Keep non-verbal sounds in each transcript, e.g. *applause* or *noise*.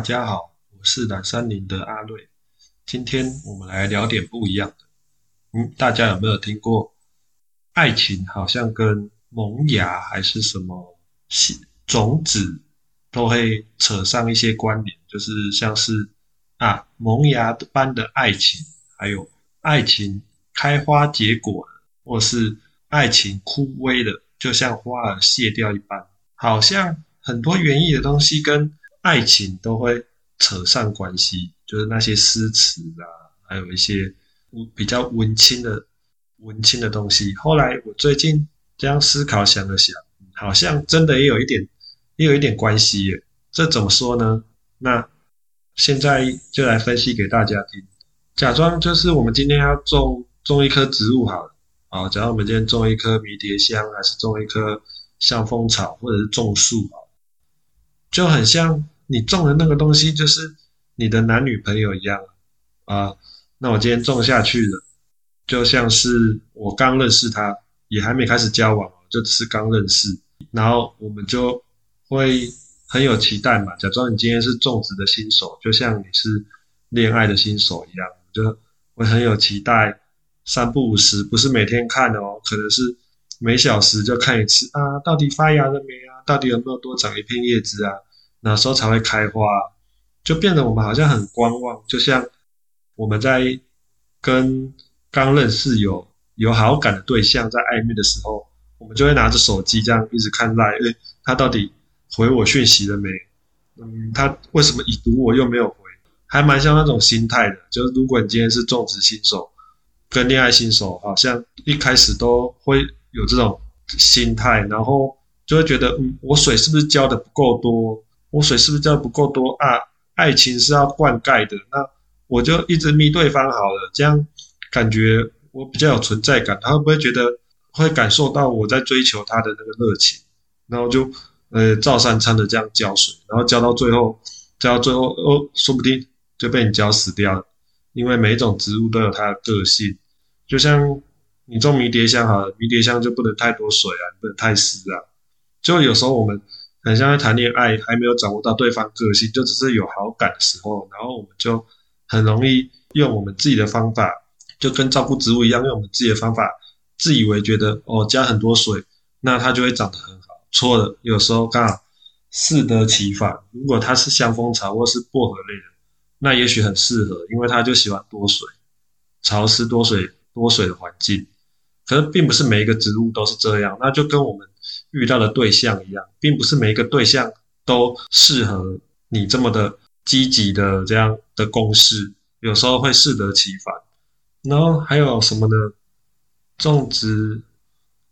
大家好，我是蓝山林的阿瑞。今天我们来聊点不一样的。嗯，大家有没有听过，爱情好像跟萌芽还是什么种子都会扯上一些关联？就是像是啊，萌芽般的爱情，还有爱情开花结果，或是爱情枯萎的，就像花儿谢掉一般，好像很多园艺的东西跟。爱情都会扯上关系，就是那些诗词啊，还有一些比较文青的文青的东西。后来我最近这样思考想了想，好像真的也有一点，也有一点关系耶。这怎么说呢？那现在就来分析给大家听。假装就是我们今天要种种一棵植物好了，啊，假如我们今天种一棵迷迭香，还是种一棵香蜂草，或者是种树啊。就很像你种的那个东西，就是你的男女朋友一样啊。那我今天种下去了，就像是我刚认识他，也还没开始交往，就只是刚认识，然后我们就会很有期待嘛。假装你今天是种植的新手，就像你是恋爱的新手一样，就会很有期待。三不五时，不是每天看哦，可能是每小时就看一次啊，到底发芽了没啊？到底有没有多长一片叶子啊？哪时候才会开花？就变得我们好像很观望，就像我们在跟刚认识有有好感的对象在暧昧的时候，我们就会拿着手机这样一直看赖，哎，他到底回我讯息了没？嗯，他为什么已读我又没有回？还蛮像那种心态的。就是如果你今天是种植新手，跟恋爱新手，好像一开始都会有这种心态，然后。就会觉得，嗯，我水是不是浇的不够多？我水是不是浇的不够多啊？爱情是要灌溉的，那我就一直迷对方好了，这样感觉我比较有存在感。他会不会觉得会感受到我在追求他的那个热情？然后就呃照三餐的这样浇水，然后浇到最后，浇到最后哦，说不定就被你浇死掉了。因为每一种植物都有它的个性，就像你种迷迭香好了，迷迭香就不能太多水啊，不能太湿啊。就有时候我们很像在谈恋爱，还没有掌握到对方个性，就只是有好感的时候，然后我们就很容易用我们自己的方法，就跟照顾植物一样，用我们自己的方法，自以为觉得哦加很多水，那它就会长得很好。错了，有时候刚好适得其反。如果它是香蜂草或是薄荷类的，那也许很适合，因为它就喜欢多水、潮湿、多水、多水的环境。可是并不是每一个植物都是这样，那就跟我们。遇到的对象一样，并不是每一个对象都适合你这么的积极的这样的公式，有时候会适得其反。然后还有什么呢？种植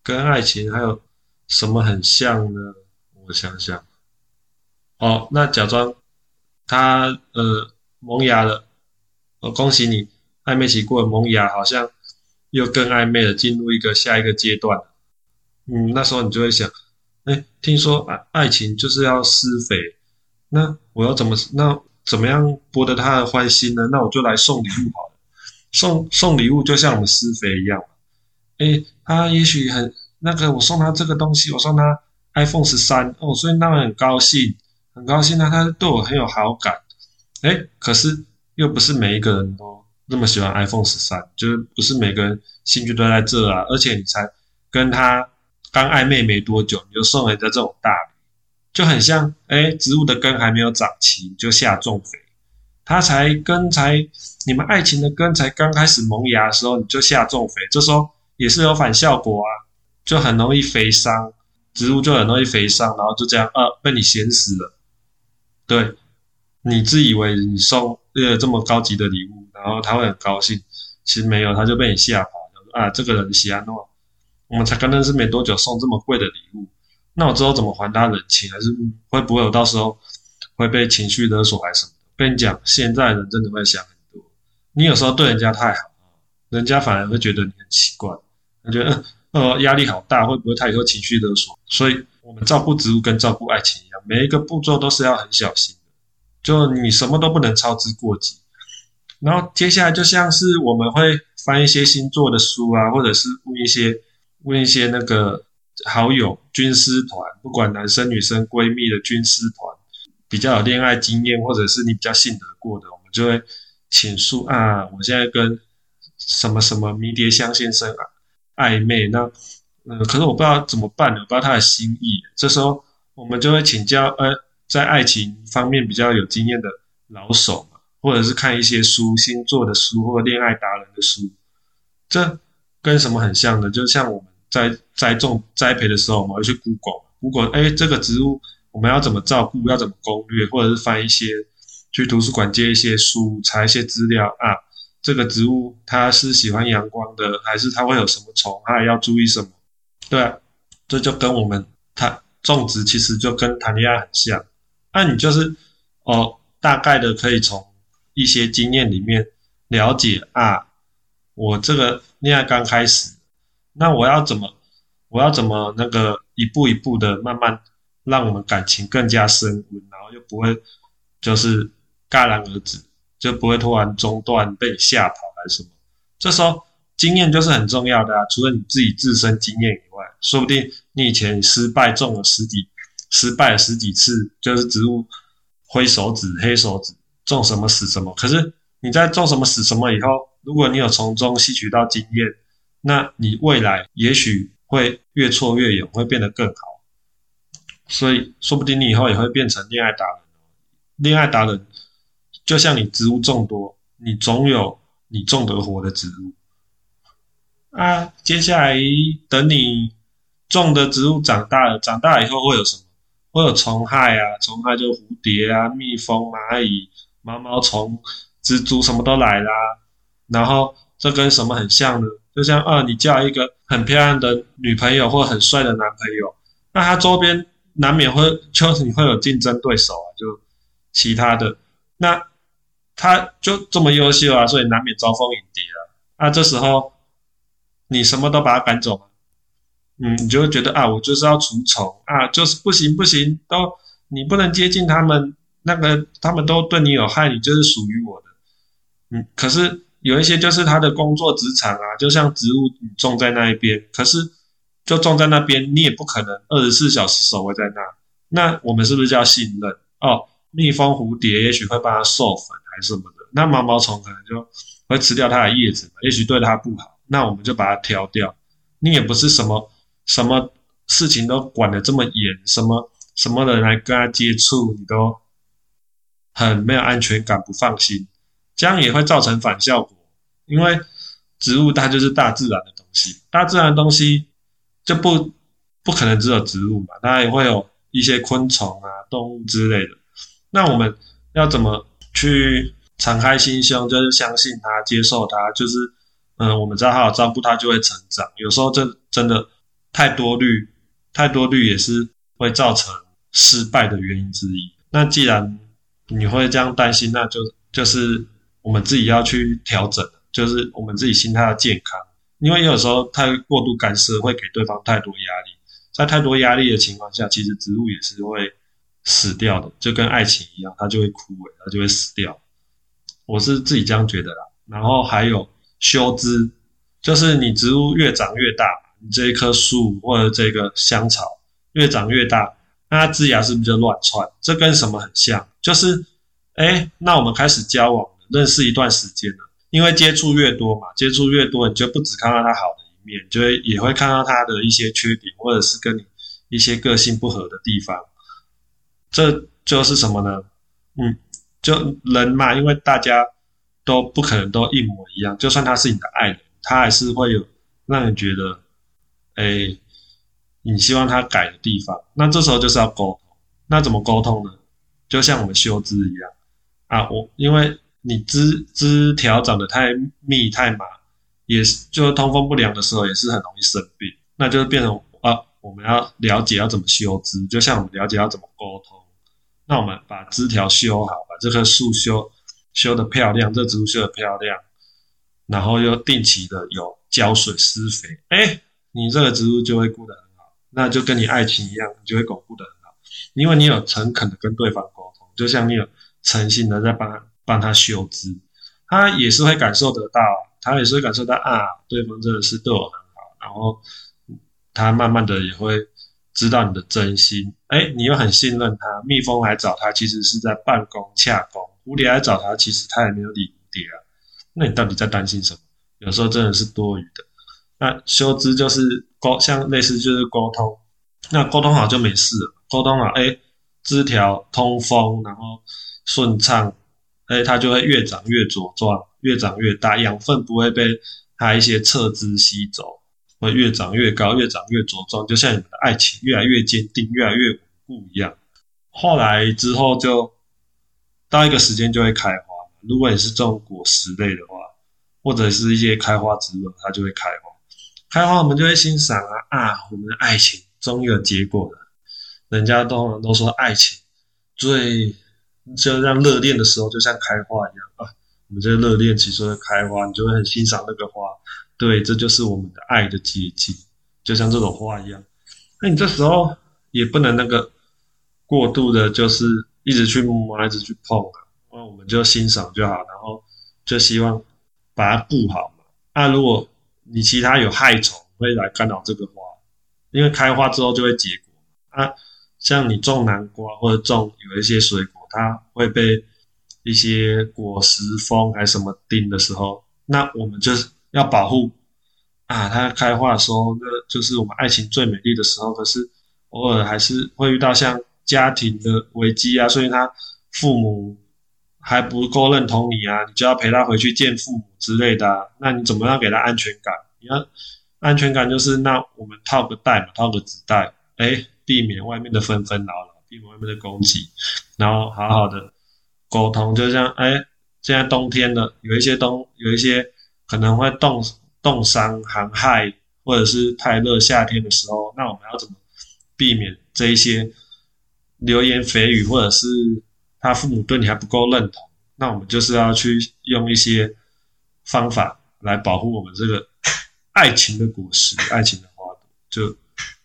跟爱情还有什么很像呢？我想想。哦，那假装他呃萌芽了，哦恭喜你，暧昧期过了，萌芽好像又更暧昧了，进入一个下一个阶段。嗯，那时候你就会想，哎，听说爱爱情就是要施肥，那我要怎么那怎么样博得他的欢心呢？那我就来送礼物好了，送送礼物就像我们施肥一样，哎，他也许很那个，我送他这个东西，我送他 iPhone 十三哦，所以那很高兴，很高兴啊，他对我很有好感，哎，可是又不是每一个人都那么喜欢 iPhone 十三，就是不是每个人兴趣都在这啊，而且你才跟他。刚暧昧没多久，你就送人家这种大礼，就很像哎，植物的根还没有长齐你就下重肥，它才根才你们爱情的根才刚开始萌芽的时候你就下重肥，这时候也是有反效果啊，就很容易肥伤，植物就很容易肥伤，然后就这样呃被你咸死了。对，你自以为你送呃这么高级的礼物，然后他会很高兴，其实没有，他就被你吓跑了啊，这个人喜欢诺。我们才刚认识没多久，送这么贵的礼物，那我之后怎么还他人情？还是会不会我到时候会被情绪勒索还是什么的？跟你讲，现在人真的会想很多。你有时候对人家太好，人家反而会觉得你很奇怪，觉得 *laughs* 呃压力好大，会不会太多情绪勒索？所以，我们照顾植物跟照顾爱情一样，每一个步骤都是要很小心的，就你什么都不能操之过急。然后接下来就像是我们会翻一些星座的书啊，或者是问一些。问一些那个好友、军师团，不管男生女生、闺蜜的军师团，比较有恋爱经验，或者是你比较信得过的，我们就会请诉啊，我现在跟什么什么迷迭香先生啊暧昧，那嗯，可是我不知道怎么办呢，不知道他的心意。这时候我们就会请教，呃，在爱情方面比较有经验的老手嘛，或者是看一些书，星座的书或恋爱达人的书。这跟什么很像的？就像我们在栽种栽培的时候，我们会去 Google，Google，哎，这个植物。我们要怎么照顾？要怎么攻略？或者是翻一些去图书馆借一些书，查一些资料啊？这个植物它是喜欢阳光的，还是它会有什么虫害？要注意什么？对啊，这就跟我们谈种植其实就跟谈恋爱很像。那你就是哦，大概的可以从一些经验里面了解啊，我这个恋爱刚开始，那我要怎么，我要怎么那个一步一步的慢慢。让我们感情更加升温，然后又不会就是戛然而止，就不会突然中断被吓跑还是什么。这时候经验就是很重要的啊，除了你自己自身经验以外，说不定你以前失败中了十几，失败了十几次，就是植物灰手指、黑手指，种什么死什么。可是你在种什么死什么以后，如果你有从中吸取到经验，那你未来也许会越挫越勇，会变得更好。所以，说不定你以后也会变成恋爱达人。恋爱达人就像你植物众多，你总有你种得活的植物啊。接下来等你种的植物长大了，长大以后会有什么？会有虫害啊，虫害就蝴蝶啊、蜜蜂、蚂蚁、毛毛虫、蜘蛛什么都来啦。然后这跟什么很像呢？就像啊，你叫一个很漂亮的女朋友或很帅的男朋友，那他周边。难免会就是你会有竞争对手啊，就其他的，那他就这么优秀啊，所以难免招蜂引蝶啊。那这时候你什么都把他赶走嗯，你就会觉得啊，我就是要除虫啊，就是不行不行，都你不能接近他们，那个他们都对你有害，你就是属于我的。嗯，可是有一些就是他的工作职场啊，就像植物你种在那一边，可是。就种在那边，你也不可能二十四小时守卫在那。那我们是不是叫信任？哦，蜜蜂、蝴蝶也许会帮它授粉还是什么的。那毛毛虫可能就会吃掉它的叶子，也许对它不好。那我们就把它挑掉。你也不是什么什么事情都管得这么严，什么什么人来跟它接触，你都很没有安全感，不放心。这样也会造成反效果，因为植物它就是大自然的东西，大自然的东西。就不不可能只有植物嘛，它也会有一些昆虫啊、动物之类的。那我们要怎么去敞开心胸，就是相信它、接受它？就是嗯，我们只要好好照顾它，就会成长。有时候这真的太多虑，太多虑也是会造成失败的原因之一。那既然你会这样担心，那就就是我们自己要去调整，就是我们自己心态要健康。因为有时候太过度干涉会给对方太多压力，在太多压力的情况下，其实植物也是会死掉的，就跟爱情一样，它就会枯萎，它就会死掉。我是自己这样觉得啦。然后还有修枝，就是你植物越长越大，你这一棵树或者这个香草越长越大，那它枝芽是不是就乱窜？这跟什么很像？就是，哎，那我们开始交往，认识一段时间了。因为接触越多嘛，接触越多，你就不只看到他好的一面，就会也会看到他的一些缺点，或者是跟你一些个性不合的地方。这就是什么呢？嗯，就人嘛，因为大家都不可能都一模一样，就算他是你的爱人，他还是会有让你觉得，哎，你希望他改的地方。那这时候就是要沟通。那怎么沟通呢？就像我们修枝一样啊，我因为。你枝枝条长得太密太麻，也是就是通风不良的时候，也是很容易生病。那就是变成啊，我们要了解要怎么修枝，就像我们了解要怎么沟通。那我们把枝条修好，把这棵树修修的漂亮，这植物修的漂亮，然后又定期的有浇水施肥，哎，你这个植物就会过得很好。那就跟你爱情一样，你就会巩固得很好，因为你有诚恳的跟对方沟通，就像你有诚心的在帮。帮他修枝，他也是会感受得到，他也是会感受到啊，对方真的是对我很好，然后他慢慢的也会知道你的真心，哎，你又很信任他。蜜蜂来找他，其实是在办公洽公；蝴蝶来找他，其实他也没有理蝴蝶啊。那你到底在担心什么？有时候真的是多余的。那修枝就是沟，像类似就是沟通。那沟通好就没事了，沟通好，哎，枝条通风，然后顺畅，哎，它就会越长越茁壮，越长越大，养分不会被它一些侧枝吸走，会越长越高，越长越茁壮，就像你们的爱情越来越坚定，越来越稳固一样。后来之后就到一个时间就会开花。如果你是种果实类的话，或者是一些开花植物，它就会开花。开花我们就会欣赏啊啊，我们的爱情。终于有结果了，人家都都说爱情最就像热恋的时候，就像开花一样啊。我们这热恋期说的开花，你就会很欣赏那个花。对，这就是我们的爱的结晶，就像这种花一样。那你这时候也不能那个过度的，就是一直去摸，一直去碰啊。那我们就欣赏就好，然后就希望把它顾好嘛。那如果你其他有害虫会来干扰这个花。因为开花之后就会结果啊，像你种南瓜或者种有一些水果，它会被一些果实、风还是什么叮的时候，那我们就是要保护啊。它开花的时候，那就是我们爱情最美丽的时候。可是偶尔还是会遇到像家庭的危机啊，所以他父母还不够认同你啊，你就要陪他回去见父母之类的。那你怎么样给他安全感？你要。安全感就是，那我们套个袋嘛，套个纸袋，哎，避免外面的纷纷扰扰，避免外面的攻击，然后好好的沟通。就像，哎，现在冬天了，有一些冬，有一些可能会冻冻伤、寒害，或者是太热，夏天的时候，那我们要怎么避免这一些流言蜚语，或者是他父母对你还不够认同？那我们就是要去用一些方法来保护我们这个。爱情的果实，爱情的花朵，就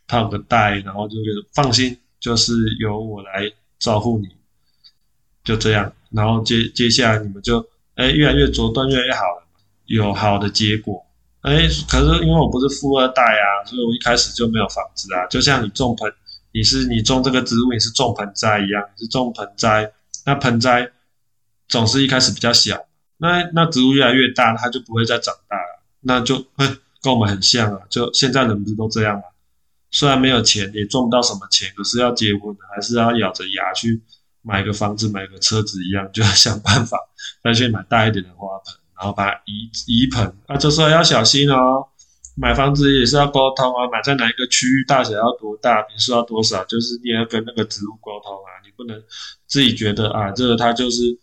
套个袋，然后就是放心，就是由我来照顾你，就这样。然后接接下来你们就哎越来越茁壮，越来越好了，有好的结果。哎，可是因为我不是富二代啊，所以我一开始就没有房子啊。就像你种盆，你是你种这个植物，你是种盆栽一样，你是种盆栽，那盆栽总是一开始比较小，那那植物越来越大，它就不会再长大了，那就。跟我们很像啊，就现在人不是都这样吗？虽然没有钱，也赚不到什么钱，可是要结婚还是要咬着牙去买个房子、买个车子一样，就要想办法再去买大一点的花盆，然后把它移移盆。啊，这时候要小心哦。买房子也是要沟通啊，买在哪一个区域，大小要多大，平数要多少，就是你要跟那个植物沟通啊。你不能自己觉得啊，这个它就是，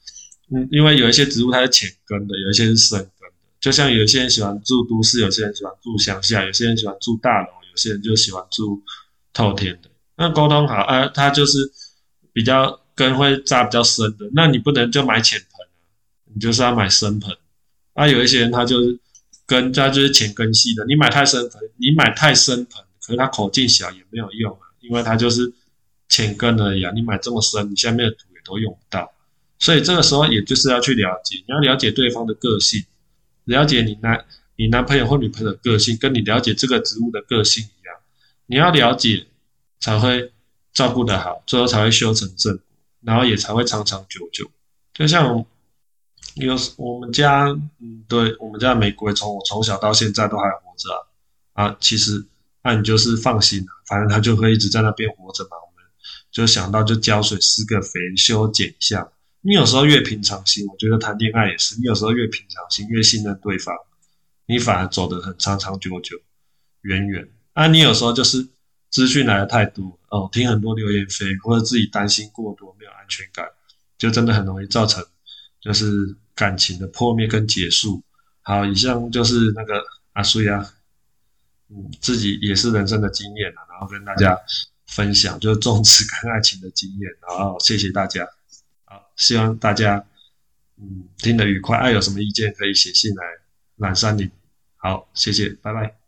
嗯，因为有一些植物它是浅根的，有一些是深根的。就像有些人喜欢住都市，有些人喜欢住乡下，有些人喜欢住大楼，些人就喜欢住透天的。那沟通好，啊，他就是比较根会扎比较深的，那你不能就买浅盆你就是要买深盆。啊，有一些人他就是根他就是浅根系的，你买太深盆，你买太深盆，可是它口径小也没有用啊，因为它就是浅根而已啊。你买这么深，你下面的土也都用不到。所以这个时候也就是要去了解，你要了解对方的个性。了解你那你男朋友或女朋友的个性，跟你了解这个植物的个性一样，你要了解才会照顾得好，最后才会修成正果，然后也才会长长久久。就像有我们家，嗯，对我们家玫瑰，从我从小到现在都还活着啊。啊，其实那你就是放心了，反正它就会一直在那边活着嘛。我们就想到就浇水、施个肥、修剪一下。你有时候越平常心，我觉得谈恋爱也是。你有时候越平常心，越信任对方，你反而走得很长长久久、远远。啊，你有时候就是资讯来的太多哦，听很多流言蜚语，或者自己担心过多，没有安全感，就真的很容易造成就是感情的破灭跟结束。好，以上就是那个阿苏呀，嗯，自己也是人生的经验啊，然后跟大家分享，就是种植跟爱情的经验。然后谢谢大家。好希望大家嗯听得愉快，爱有什么意见可以写信来懒山林。好，谢谢，拜拜。